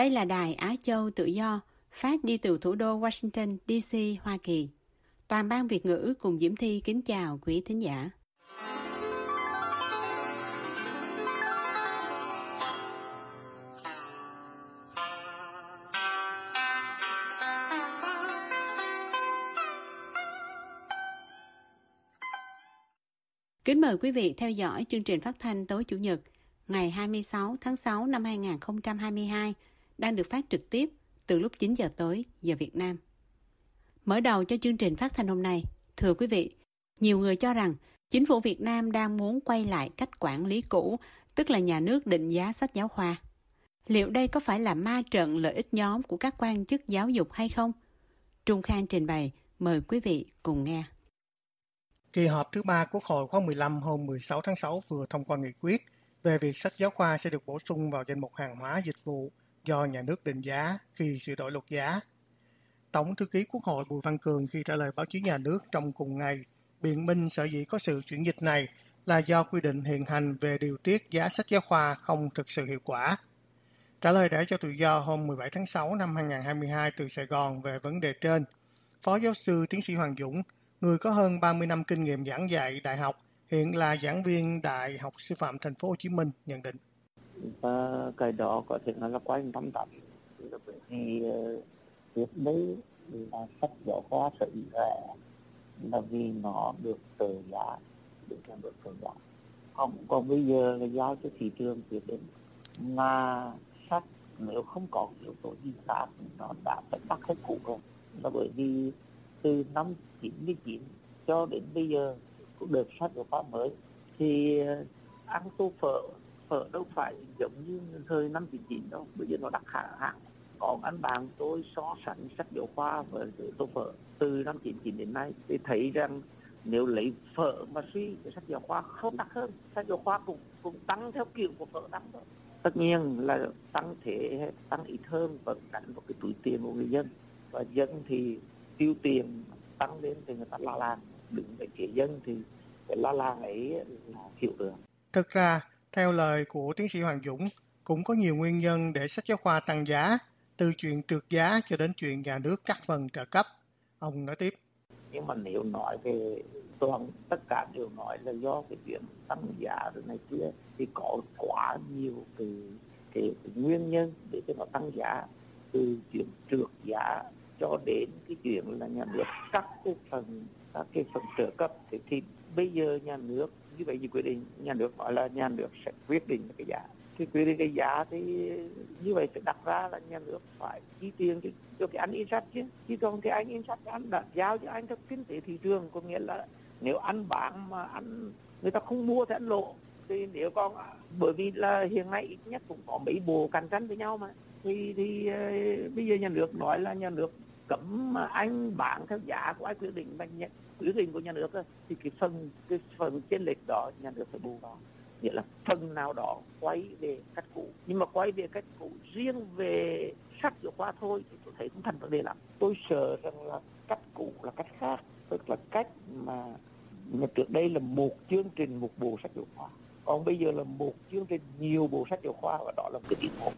Đây là đài Á Châu Tự Do, phát đi từ thủ đô Washington, D.C., Hoa Kỳ. Toàn ban Việt ngữ cùng Diễm Thi kính chào quý thính giả. Kính mời quý vị theo dõi chương trình phát thanh tối Chủ nhật ngày 26 tháng 6 năm 2022 đang được phát trực tiếp từ lúc 9 giờ tối giờ Việt Nam. Mở đầu cho chương trình phát thanh hôm nay, thưa quý vị, nhiều người cho rằng chính phủ Việt Nam đang muốn quay lại cách quản lý cũ, tức là nhà nước định giá sách giáo khoa. Liệu đây có phải là ma trận lợi ích nhóm của các quan chức giáo dục hay không? Trung Khang trình bày, mời quý vị cùng nghe. Kỳ họp thứ ba Quốc hội khóa 15 hôm 16 tháng 6 vừa thông qua nghị quyết về việc sách giáo khoa sẽ được bổ sung vào danh mục hàng hóa dịch vụ do nhà nước định giá khi sửa đổi luật giá. Tổng thư ký Quốc hội Bùi Văn Cường khi trả lời báo chí nhà nước trong cùng ngày biện minh sở dĩ có sự chuyển dịch này là do quy định hiện hành về điều tiết giá sách giáo khoa không thực sự hiệu quả. Trả lời để cho tự do hôm 17 tháng 6 năm 2022 từ Sài Gòn về vấn đề trên, Phó giáo sư tiến sĩ Hoàng Dũng, người có hơn 30 năm kinh nghiệm giảng dạy đại học, hiện là giảng viên Đại học Sư phạm Thành phố Hồ Chí Minh nhận định và cái đó có thể nói là quá tâm tắm. Thì ờ, trước đấy là sách giáo khoa sở hữu rẻ là vì nó được trợ giá, được là được trợ giá. Không, còn bây giờ là giao cho thị trường quyết định. Mà sách nếu không có yếu tố gì khác, nó đã phải tắt hết cũ rồi. Là bởi vì từ năm 99 cho đến bây giờ, cũng được sách giáo khoa mới. Thì ờ, ăn tô phở phở đâu phải giống như thời năm 99 đâu bây giờ nó đắt hạ hạng. Còn anh bạn tôi so sánh sách giáo khoa với tô phở từ năm 99 đến nay, thì thấy rằng nếu lấy phở mà suy, thì sách giáo khoa không đắt hơn. Sách giáo khoa cũng cũng tăng theo kiểu của phở tăng thôi. Tất nhiên là tăng thế tăng ít hơn vẫn đánh vào cái túi tiền của người dân. Và dân thì tiêu tiền tăng lên thì người ta la làng đứng về phía dân thì cái la làng ấy là hiểu được. Thực ra theo lời của tiến sĩ Hoàng Dũng, cũng có nhiều nguyên nhân để sách giáo khoa tăng giá, từ chuyện trượt giá cho đến chuyện nhà nước cắt phần trợ cấp. Ông nói tiếp. Nhưng mà nếu nói về toàn tất cả đều nói là do cái chuyện tăng giá rồi này kia thì có quá nhiều cái, cái, cái nguyên nhân để cho nó tăng giá từ chuyện trượt giá cho đến cái chuyện là nhà nước cắt cái phần các cái phần trợ cấp thì, thì bây giờ nhà nước như vậy thì quyết định nhà nước nói là nhà nước sẽ quyết định cái giá. Thì quyết định cái giá thì như vậy sẽ đặt ra là nhà nước phải chi tiền cho, cho cái anh in sách chứ. Chứ còn cái anh in sách anh đã giao cho anh theo kinh tế thị trường có nghĩa là nếu anh bán mà anh người ta không mua thì anh lộ thì nếu con à, bởi vì là hiện nay ít nhất cũng có mấy bộ cạnh tranh với nhau mà. Thì thì ờ, bây giờ nhà nước nói là nhà nước cấm anh bán theo giá của ai quyết định mà nhận quyết của nhà nước thì cái phần cái phần chênh lệch đó nhà nước phải bù vào. Nghĩa là phần nào đó quay về cách cũ. Nhưng mà quay về cách cũ riêng về sách giáo khoa thôi, thì tôi thấy cũng thành vấn đề lắm. Tôi sợ rằng là cách cũ là cách khác, tức là cách mà mà trước đây là một chương trình, một bộ sách giáo khoa. Còn bây giờ là một chương trình, nhiều bộ sách giáo khoa và đó là một cái tiến bộ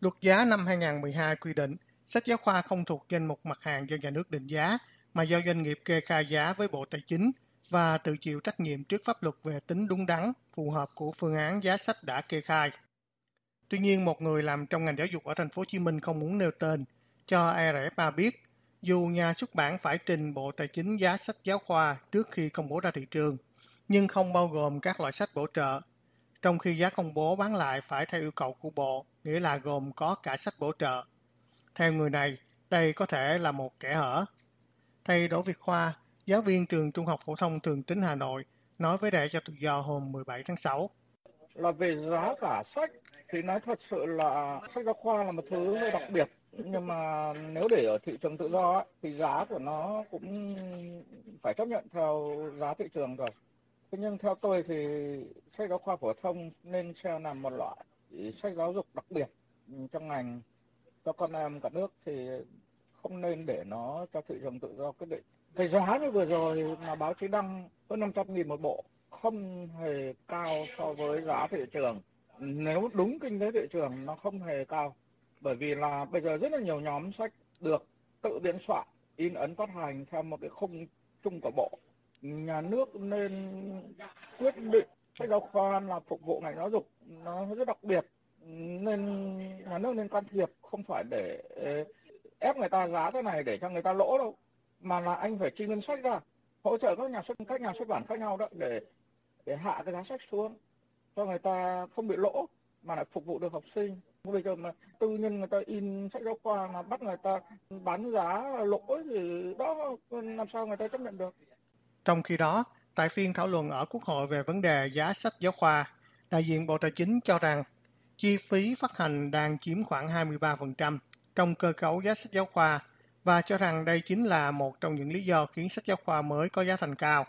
Luật giá năm 2012 quy định, sách giáo khoa không thuộc danh mục mặt hàng do nhà nước định giá mà do doanh nghiệp kê khai giá với Bộ Tài chính và tự chịu trách nhiệm trước pháp luật về tính đúng đắn, phù hợp của phương án giá sách đã kê khai. Tuy nhiên, một người làm trong ngành giáo dục ở thành phố Hồ Chí Minh không muốn nêu tên cho RFA biết, dù nhà xuất bản phải trình Bộ Tài chính giá sách giáo khoa trước khi công bố ra thị trường, nhưng không bao gồm các loại sách bổ trợ, trong khi giá công bố bán lại phải theo yêu cầu của Bộ, nghĩa là gồm có cả sách bổ trợ. Theo người này, đây có thể là một kẻ hở Thầy Đỗ Việt Khoa, giáo viên trường Trung học phổ thông Thường Tín Hà Nội, nói với Đài cho tự do hôm 17 tháng 6. Là về giá cả sách thì nói thật sự là sách giáo khoa là một thứ hơi đặc biệt nhưng mà nếu để ở thị trường tự do ấy, thì giá của nó cũng phải chấp nhận theo giá thị trường rồi thế nhưng theo tôi thì sách giáo khoa phổ thông nên xem là một loại sách giáo dục đặc biệt trong ngành cho con em cả nước thì không nên để nó cho thị trường tự do quyết định. Cái giá như vừa rồi mà báo chí đăng hơn 500 nghìn một bộ, không hề cao so với giá thị trường. Nếu đúng kinh tế thị trường, nó không hề cao. Bởi vì là bây giờ rất là nhiều nhóm sách được tự biên soạn, in ấn phát hành theo một cái khung chung của bộ. Nhà nước nên quyết định sách giáo khoa là phục vụ ngành giáo dục nó rất đặc biệt. Nên nhà nước nên can thiệp, không phải để ép người ta giá thế này để cho người ta lỗ đâu. Mà là anh phải chi ngân sách ra, hỗ trợ các nhà xuất, các nhà xuất bản khác nhau đó để để hạ cái giá sách xuống, cho người ta không bị lỗ, mà lại phục vụ được học sinh. Bây giờ mà tư nhân người ta in sách giáo khoa mà bắt người ta bán giá lỗ thì đó, làm sao người ta chấp nhận được? Trong khi đó, tại phiên thảo luận ở quốc hội về vấn đề giá sách giáo khoa, đại diện bộ tài chính cho rằng chi phí phát hành đang chiếm khoảng 23% trong cơ cấu giá sách giáo khoa và cho rằng đây chính là một trong những lý do khiến sách giáo khoa mới có giá thành cao.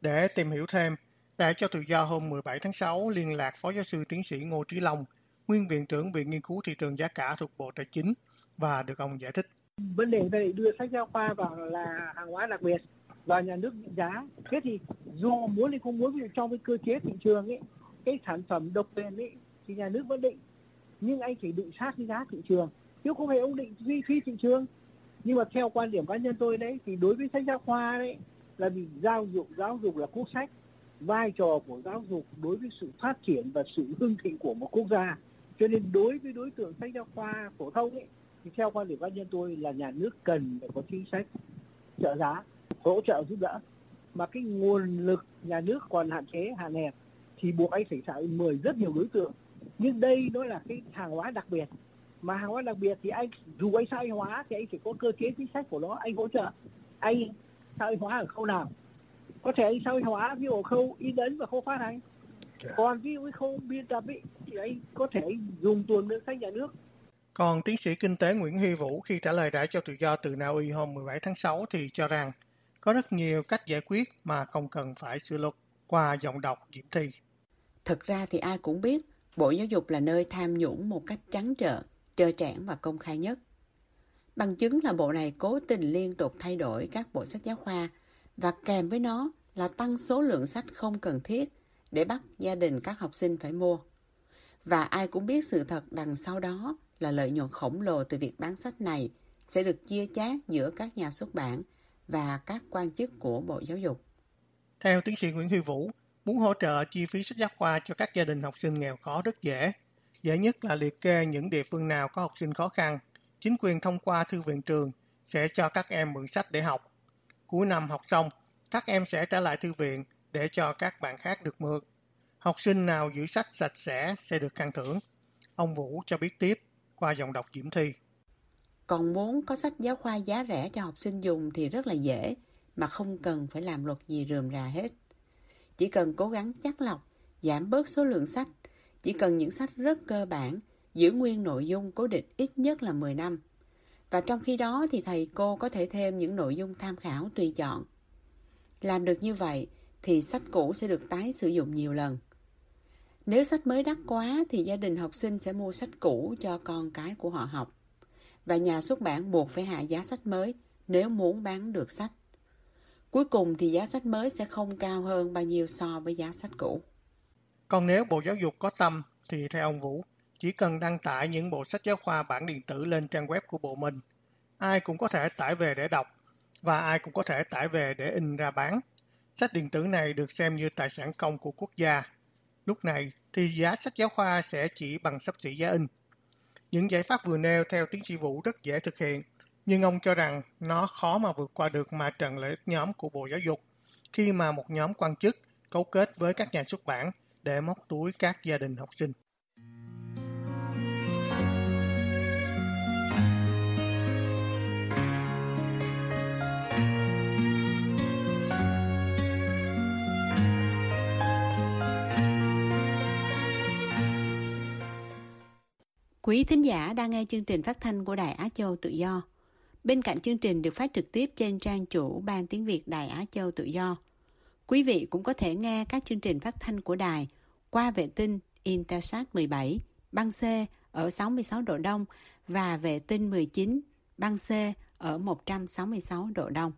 Để tìm hiểu thêm, đã cho tự do hôm 17 tháng 6 liên lạc Phó giáo sư tiến sĩ Ngô Trí Long, nguyên viện trưởng Viện Nghiên cứu Thị trường Giá cả thuộc Bộ Tài chính và được ông giải thích. Vấn đề đây đưa sách giáo khoa vào là hàng hóa đặc biệt và nhà nước định giá. Thế thì dù muốn hay không muốn ví dụ trong cái cơ chế thị trường ấy, cái sản phẩm độc quyền ấy thì nhà nước vẫn định. Nhưng anh chỉ định sát cái giá thị trường. Chứ không hề ông định duy phi thị trường. Nhưng mà theo quan điểm cá nhân tôi đấy, thì đối với sách giáo khoa đấy, là vì giáo dục giáo dục là quốc sách. Vai trò của giáo dục đối với sự phát triển và sự hưng thịnh của một quốc gia. Cho nên đối với đối tượng sách giáo khoa phổ thông ấy, thì theo quan điểm cá nhân tôi là nhà nước cần phải có chính sách trợ giá, hỗ trợ giúp đỡ. Mà cái nguồn lực nhà nước còn hạn chế, hạn hẹp, thì buộc anh phải xã mời rất nhiều đối tượng. Nhưng đây nó là cái hàng hóa đặc biệt mà hàng hóa đặc biệt thì anh dù anh xã hội hóa thì anh phải có cơ chế chính sách của nó anh hỗ trợ. Anh xã hội hóa ở khâu nào? Có thể anh xã hội hóa ví dụ khâu in ấn và khâu phát hành. Dạ. còn ví dụ khâu biên tập ấy, thì anh có thể dùng tuần ngân sách nhà nước. Còn tiến sĩ kinh tế Nguyễn Huy Vũ khi trả lời đã cho tự do từ Na Uy hôm 17 tháng 6 thì cho rằng có rất nhiều cách giải quyết mà không cần phải sửa luật qua giọng đọc điểm thi. Thực ra thì ai cũng biết Bộ Giáo dục là nơi tham nhũng một cách trắng trợn, trơ trẽn và công khai nhất. Bằng chứng là bộ này cố tình liên tục thay đổi các bộ sách giáo khoa và kèm với nó là tăng số lượng sách không cần thiết để bắt gia đình các học sinh phải mua. Và ai cũng biết sự thật đằng sau đó là lợi nhuận khổng lồ từ việc bán sách này sẽ được chia chác giữa các nhà xuất bản và các quan chức của Bộ Giáo dục. Theo tiến sĩ Nguyễn Huy Vũ, muốn hỗ trợ chi phí sách giáo khoa cho các gia đình học sinh nghèo khó rất dễ. Dễ nhất là liệt kê những địa phương nào có học sinh khó khăn. Chính quyền thông qua thư viện trường sẽ cho các em mượn sách để học. Cuối năm học xong, các em sẽ trả lại thư viện để cho các bạn khác được mượn. Học sinh nào giữ sách sạch sẽ sẽ được khen thưởng. Ông Vũ cho biết tiếp qua dòng đọc kiểm thi. Còn muốn có sách giáo khoa giá rẻ cho học sinh dùng thì rất là dễ, mà không cần phải làm luật gì rườm rà hết. Chỉ cần cố gắng chắc lọc, giảm bớt số lượng sách, chỉ cần những sách rất cơ bản, giữ nguyên nội dung cố định ít nhất là 10 năm. Và trong khi đó thì thầy cô có thể thêm những nội dung tham khảo tùy chọn. Làm được như vậy thì sách cũ sẽ được tái sử dụng nhiều lần. Nếu sách mới đắt quá thì gia đình học sinh sẽ mua sách cũ cho con cái của họ học. Và nhà xuất bản buộc phải hạ giá sách mới nếu muốn bán được sách. Cuối cùng thì giá sách mới sẽ không cao hơn bao nhiêu so với giá sách cũ. Còn nếu Bộ Giáo dục có tâm thì theo ông Vũ, chỉ cần đăng tải những bộ sách giáo khoa bản điện tử lên trang web của bộ mình. Ai cũng có thể tải về để đọc và ai cũng có thể tải về để in ra bán. Sách điện tử này được xem như tài sản công của quốc gia. Lúc này thì giá sách giáo khoa sẽ chỉ bằng sắp xỉ giá in. Những giải pháp vừa nêu theo tiến sĩ Vũ rất dễ thực hiện, nhưng ông cho rằng nó khó mà vượt qua được mà trận lợi ích nhóm của Bộ Giáo dục khi mà một nhóm quan chức cấu kết với các nhà xuất bản để móc túi các gia đình học sinh. Quý thính giả đang nghe chương trình phát thanh của Đài Á Châu Tự Do. Bên cạnh chương trình được phát trực tiếp trên trang chủ Ban Tiếng Việt Đài Á Châu Tự Do – Quý vị cũng có thể nghe các chương trình phát thanh của đài qua vệ tinh Intelsat 17, băng C ở 66 độ Đông và vệ tinh 19, băng C ở 166 độ Đông.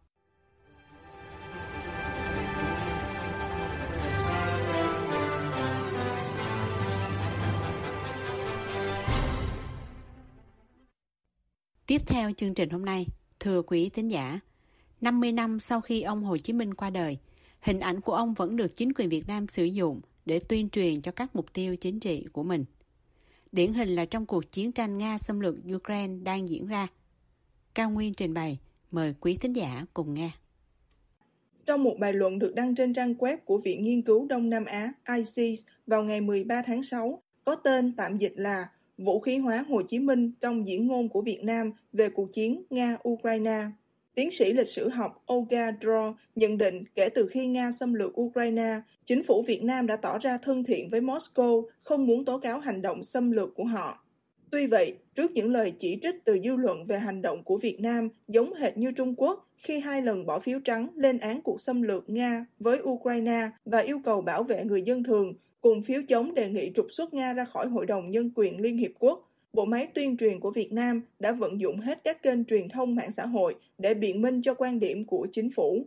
Tiếp theo chương trình hôm nay, thưa quý thính giả, 50 năm sau khi ông Hồ Chí Minh qua đời, hình ảnh của ông vẫn được chính quyền Việt Nam sử dụng để tuyên truyền cho các mục tiêu chính trị của mình. Điển hình là trong cuộc chiến tranh Nga xâm lược Ukraine đang diễn ra. Cao Nguyên trình bày, mời quý thính giả cùng nghe. Trong một bài luận được đăng trên trang web của Viện Nghiên cứu Đông Nam Á ICES vào ngày 13 tháng 6, có tên tạm dịch là Vũ khí hóa Hồ Chí Minh trong diễn ngôn của Việt Nam về cuộc chiến Nga-Ukraine. Tiến sĩ lịch sử học Olga Draw nhận định kể từ khi Nga xâm lược Ukraine, chính phủ Việt Nam đã tỏ ra thân thiện với Moscow, không muốn tố cáo hành động xâm lược của họ. Tuy vậy, trước những lời chỉ trích từ dư luận về hành động của Việt Nam giống hệt như Trung Quốc khi hai lần bỏ phiếu trắng lên án cuộc xâm lược Nga với Ukraine và yêu cầu bảo vệ người dân thường, cùng phiếu chống đề nghị trục xuất Nga ra khỏi Hội đồng Nhân quyền Liên Hiệp Quốc, bộ máy tuyên truyền của Việt Nam đã vận dụng hết các kênh truyền thông mạng xã hội để biện minh cho quan điểm của chính phủ.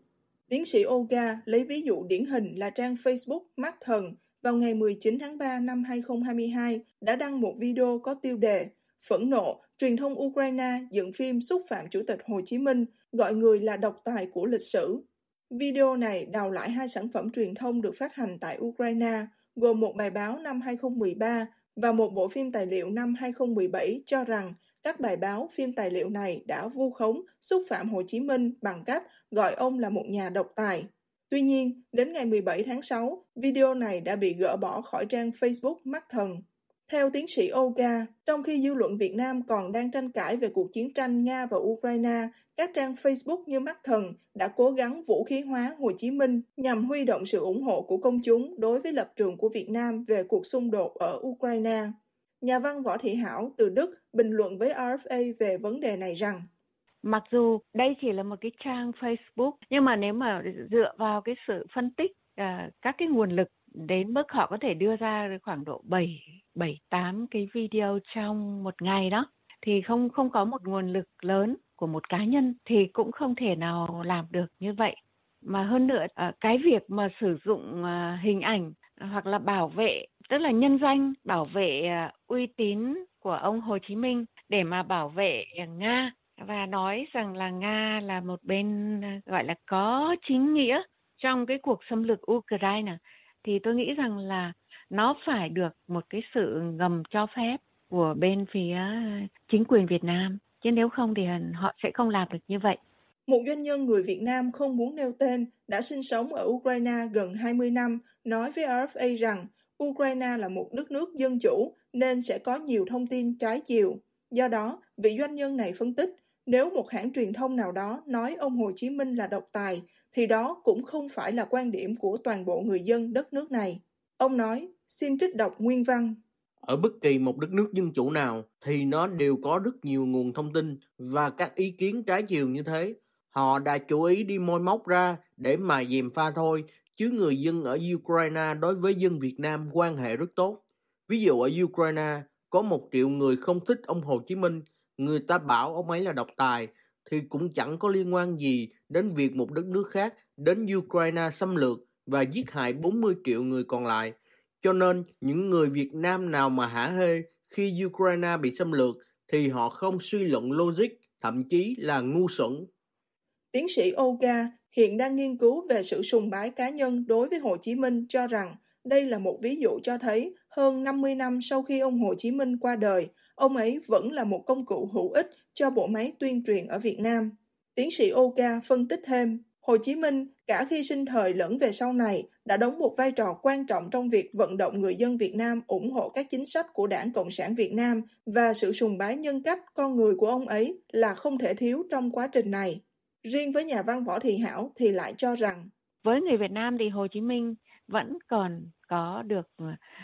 Tiến sĩ Oga lấy ví dụ điển hình là trang Facebook Mắt Thần vào ngày 19 tháng 3 năm 2022 đã đăng một video có tiêu đề Phẫn nộ, truyền thông Ukraine dựng phim xúc phạm Chủ tịch Hồ Chí Minh, gọi người là độc tài của lịch sử. Video này đào lại hai sản phẩm truyền thông được phát hành tại Ukraine, gồm một bài báo năm 2013 và một bộ phim tài liệu năm 2017 cho rằng các bài báo, phim tài liệu này đã vu khống, xúc phạm Hồ Chí Minh bằng cách gọi ông là một nhà độc tài. Tuy nhiên, đến ngày 17 tháng 6, video này đã bị gỡ bỏ khỏi trang Facebook Mắt Thần. Theo tiến sĩ Olga, trong khi dư luận Việt Nam còn đang tranh cãi về cuộc chiến tranh Nga và Ukraine, các trang Facebook như Mắt Thần đã cố gắng vũ khí hóa Hồ Chí Minh nhằm huy động sự ủng hộ của công chúng đối với lập trường của Việt Nam về cuộc xung đột ở Ukraine. Nhà văn Võ Thị Hảo từ Đức bình luận với RFA về vấn đề này rằng Mặc dù đây chỉ là một cái trang Facebook, nhưng mà nếu mà dựa vào cái sự phân tích uh, các cái nguồn lực đến mức họ có thể đưa ra khoảng độ 7 7 8 cái video trong một ngày đó. Thì không không có một nguồn lực lớn của một cá nhân thì cũng không thể nào làm được như vậy. Mà hơn nữa ờ, cái việc mà sử dụng ờ, hình ảnh hoặc là bảo vệ, tức là nhân danh, bảo vệ ờ, uy tín của ông Hồ Chí Minh để mà bảo vệ Nga và nói rằng là Nga là một bên gọi là có chính nghĩa trong cái cuộc xâm lược Ukraine thì tôi nghĩ rằng là nó phải được một cái sự ngầm cho phép của bên phía chính quyền Việt Nam chứ nếu không thì họ sẽ không làm được như vậy. Một doanh nhân người Việt Nam không muốn nêu tên đã sinh sống ở Ukraine gần 20 năm nói với RFA rằng Ukraine là một đất nước dân chủ nên sẽ có nhiều thông tin trái chiều. Do đó, vị doanh nhân này phân tích, nếu một hãng truyền thông nào đó nói ông Hồ Chí Minh là độc tài, thì đó cũng không phải là quan điểm của toàn bộ người dân đất nước này. Ông nói, xin trích đọc nguyên văn. Ở bất kỳ một đất nước dân chủ nào thì nó đều có rất nhiều nguồn thông tin và các ý kiến trái chiều như thế. Họ đã chú ý đi môi móc ra để mà dèm pha thôi, chứ người dân ở Ukraine đối với dân Việt Nam quan hệ rất tốt. Ví dụ ở Ukraine có một triệu người không thích ông Hồ Chí Minh, người ta bảo ông ấy là độc tài, thì cũng chẳng có liên quan gì đến việc một đất nước khác đến Ukraine xâm lược và giết hại 40 triệu người còn lại. Cho nên, những người Việt Nam nào mà hả hê khi Ukraine bị xâm lược thì họ không suy luận logic, thậm chí là ngu xuẩn. Tiến sĩ Olga hiện đang nghiên cứu về sự sùng bái cá nhân đối với Hồ Chí Minh cho rằng đây là một ví dụ cho thấy hơn 50 năm sau khi ông Hồ Chí Minh qua đời, ông ấy vẫn là một công cụ hữu ích cho bộ máy tuyên truyền ở Việt Nam. Tiến sĩ Oka phân tích thêm, Hồ Chí Minh cả khi sinh thời lẫn về sau này đã đóng một vai trò quan trọng trong việc vận động người dân Việt Nam ủng hộ các chính sách của Đảng Cộng sản Việt Nam và sự sùng bái nhân cách con người của ông ấy là không thể thiếu trong quá trình này. Riêng với nhà văn Võ Thị Hảo thì lại cho rằng với người Việt Nam thì Hồ Chí Minh vẫn còn có được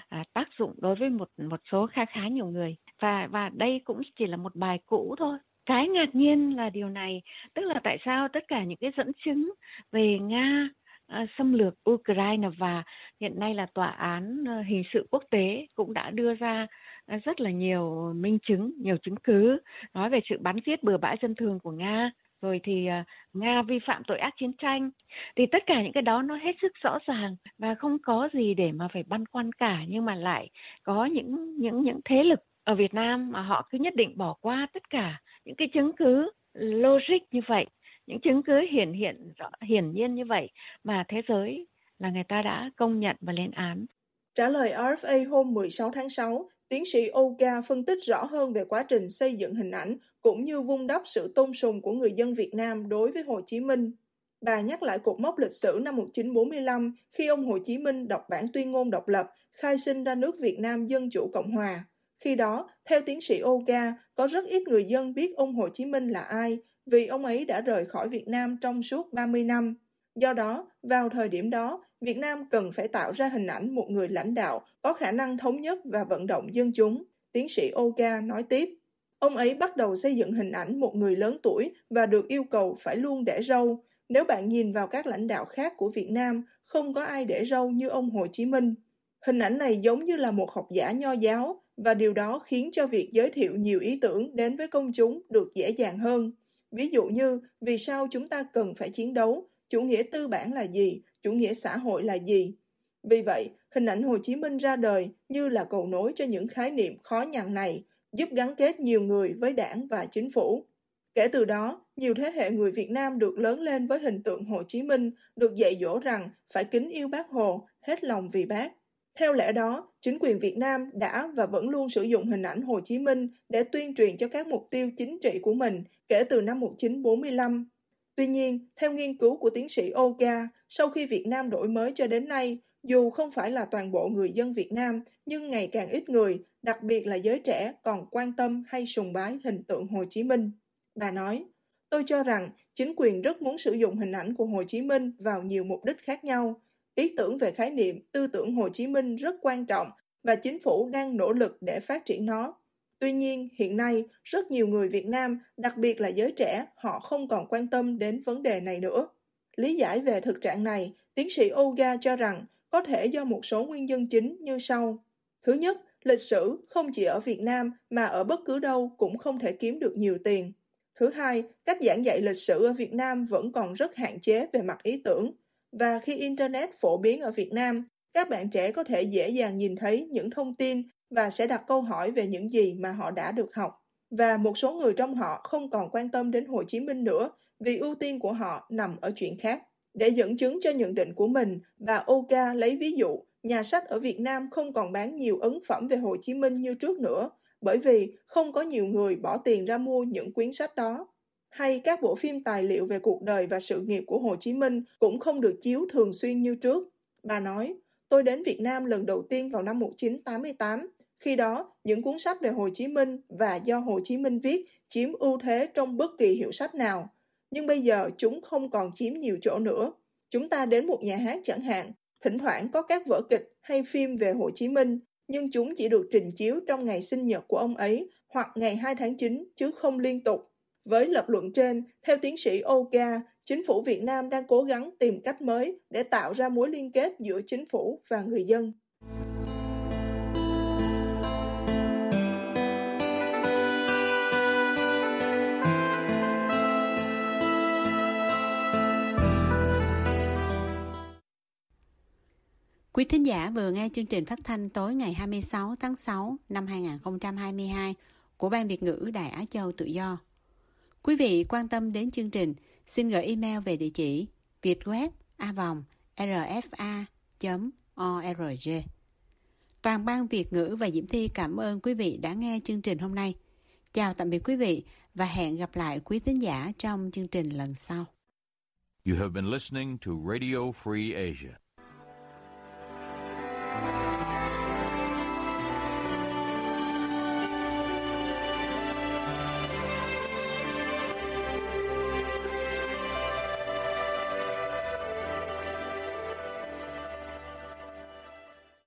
à, tác dụng đối với một một số khá khá nhiều người và và đây cũng chỉ là một bài cũ thôi cái ngạc nhiên là điều này tức là tại sao tất cả những cái dẫn chứng về nga à, xâm lược Ukraine và hiện nay là tòa án ờ, hình sự quốc tế cũng đã đưa ra à, rất là nhiều minh chứng, nhiều chứng cứ nói về sự bắn giết bừa bãi dân thường của Nga. Rồi thì ờ, nga vi phạm tội ác chiến tranh. Thì tất cả những cái đó nó hết sức rõ ràng và không có gì để mà phải băn khoăn cả nhưng mà lại có những những những thế lực ở Việt Nam mà họ cứ nhất định bỏ qua tất cả những cái chứng cứ logic như vậy những chứng cứ hiển hiện rõ, hiển nhiên như vậy mà thế giới là người ta đã công nhận và lên án. Trả lời RFA hôm 16 tháng 6, tiến sĩ Oga phân tích rõ hơn về quá trình xây dựng hình ảnh cũng như vun đắp sự tôn sùng của người dân Việt Nam đối với Hồ Chí Minh. Bà nhắc lại cột mốc lịch sử năm 1945 khi ông Hồ Chí Minh đọc bản tuyên ngôn độc lập, khai sinh ra nước Việt Nam Dân Chủ Cộng Hòa. Khi đó, theo tiến sĩ Oga, có rất ít người dân biết ông Hồ Chí Minh là ai vì ông ấy đã rời khỏi Việt Nam trong suốt 30 năm. Do đó, vào thời điểm đó, Việt Nam cần phải tạo ra hình ảnh một người lãnh đạo có khả năng thống nhất và vận động dân chúng. Tiến sĩ Oga nói tiếp. Ông ấy bắt đầu xây dựng hình ảnh một người lớn tuổi và được yêu cầu phải luôn để râu. Nếu bạn nhìn vào các lãnh đạo khác của Việt Nam, không có ai để râu như ông Hồ Chí Minh. Hình ảnh này giống như là một học giả nho giáo và điều đó khiến cho việc giới thiệu nhiều ý tưởng đến với công chúng được dễ dàng hơn. Ví dụ như vì sao chúng ta cần phải chiến đấu, chủ nghĩa tư bản là gì, chủ nghĩa xã hội là gì. Vì vậy, hình ảnh Hồ Chí Minh ra đời như là cầu nối cho những khái niệm khó nhằn này, giúp gắn kết nhiều người với đảng và chính phủ. Kể từ đó, nhiều thế hệ người Việt Nam được lớn lên với hình tượng Hồ Chí Minh, được dạy dỗ rằng phải kính yêu bác Hồ, hết lòng vì bác. Theo lẽ đó, chính quyền Việt Nam đã và vẫn luôn sử dụng hình ảnh Hồ Chí Minh để tuyên truyền cho các mục tiêu chính trị của mình kể từ năm 1945. Tuy nhiên, theo nghiên cứu của tiến sĩ Oga, sau khi Việt Nam đổi mới cho đến nay, dù không phải là toàn bộ người dân Việt Nam, nhưng ngày càng ít người, đặc biệt là giới trẻ, còn quan tâm hay sùng bái hình tượng Hồ Chí Minh. Bà nói, tôi cho rằng chính quyền rất muốn sử dụng hình ảnh của Hồ Chí Minh vào nhiều mục đích khác nhau. Ý tưởng về khái niệm tư tưởng Hồ Chí Minh rất quan trọng và chính phủ đang nỗ lực để phát triển nó. Tuy nhiên, hiện nay, rất nhiều người Việt Nam, đặc biệt là giới trẻ, họ không còn quan tâm đến vấn đề này nữa. Lý giải về thực trạng này, tiến sĩ Oga cho rằng có thể do một số nguyên nhân chính như sau. Thứ nhất, lịch sử không chỉ ở Việt Nam mà ở bất cứ đâu cũng không thể kiếm được nhiều tiền. Thứ hai, cách giảng dạy lịch sử ở Việt Nam vẫn còn rất hạn chế về mặt ý tưởng. Và khi Internet phổ biến ở Việt Nam, các bạn trẻ có thể dễ dàng nhìn thấy những thông tin và sẽ đặt câu hỏi về những gì mà họ đã được học. Và một số người trong họ không còn quan tâm đến Hồ Chí Minh nữa vì ưu tiên của họ nằm ở chuyện khác. Để dẫn chứng cho nhận định của mình, bà Oka lấy ví dụ nhà sách ở Việt Nam không còn bán nhiều ấn phẩm về Hồ Chí Minh như trước nữa, bởi vì không có nhiều người bỏ tiền ra mua những quyển sách đó. Hay các bộ phim tài liệu về cuộc đời và sự nghiệp của Hồ Chí Minh cũng không được chiếu thường xuyên như trước. Bà nói, tôi đến Việt Nam lần đầu tiên vào năm 1988. Khi đó, những cuốn sách về Hồ Chí Minh và do Hồ Chí Minh viết chiếm ưu thế trong bất kỳ hiệu sách nào nhưng bây giờ chúng không còn chiếm nhiều chỗ nữa. Chúng ta đến một nhà hát chẳng hạn, thỉnh thoảng có các vở kịch hay phim về Hồ Chí Minh, nhưng chúng chỉ được trình chiếu trong ngày sinh nhật của ông ấy hoặc ngày 2 tháng 9 chứ không liên tục. Với lập luận trên, theo tiến sĩ Oga, chính phủ Việt Nam đang cố gắng tìm cách mới để tạo ra mối liên kết giữa chính phủ và người dân. Quý thính giả vừa nghe chương trình phát thanh tối ngày 26 tháng 6 năm 2022 của Ban Việt ngữ Đài Á Châu Tự Do. Quý vị quan tâm đến chương trình, xin gửi email về địa chỉ vietweb a vòng rfa.org. Toàn ban Việt ngữ và Diễm Thi cảm ơn quý vị đã nghe chương trình hôm nay. Chào tạm biệt quý vị và hẹn gặp lại quý tín giả trong chương trình lần sau. You have been listening to Radio Free Asia.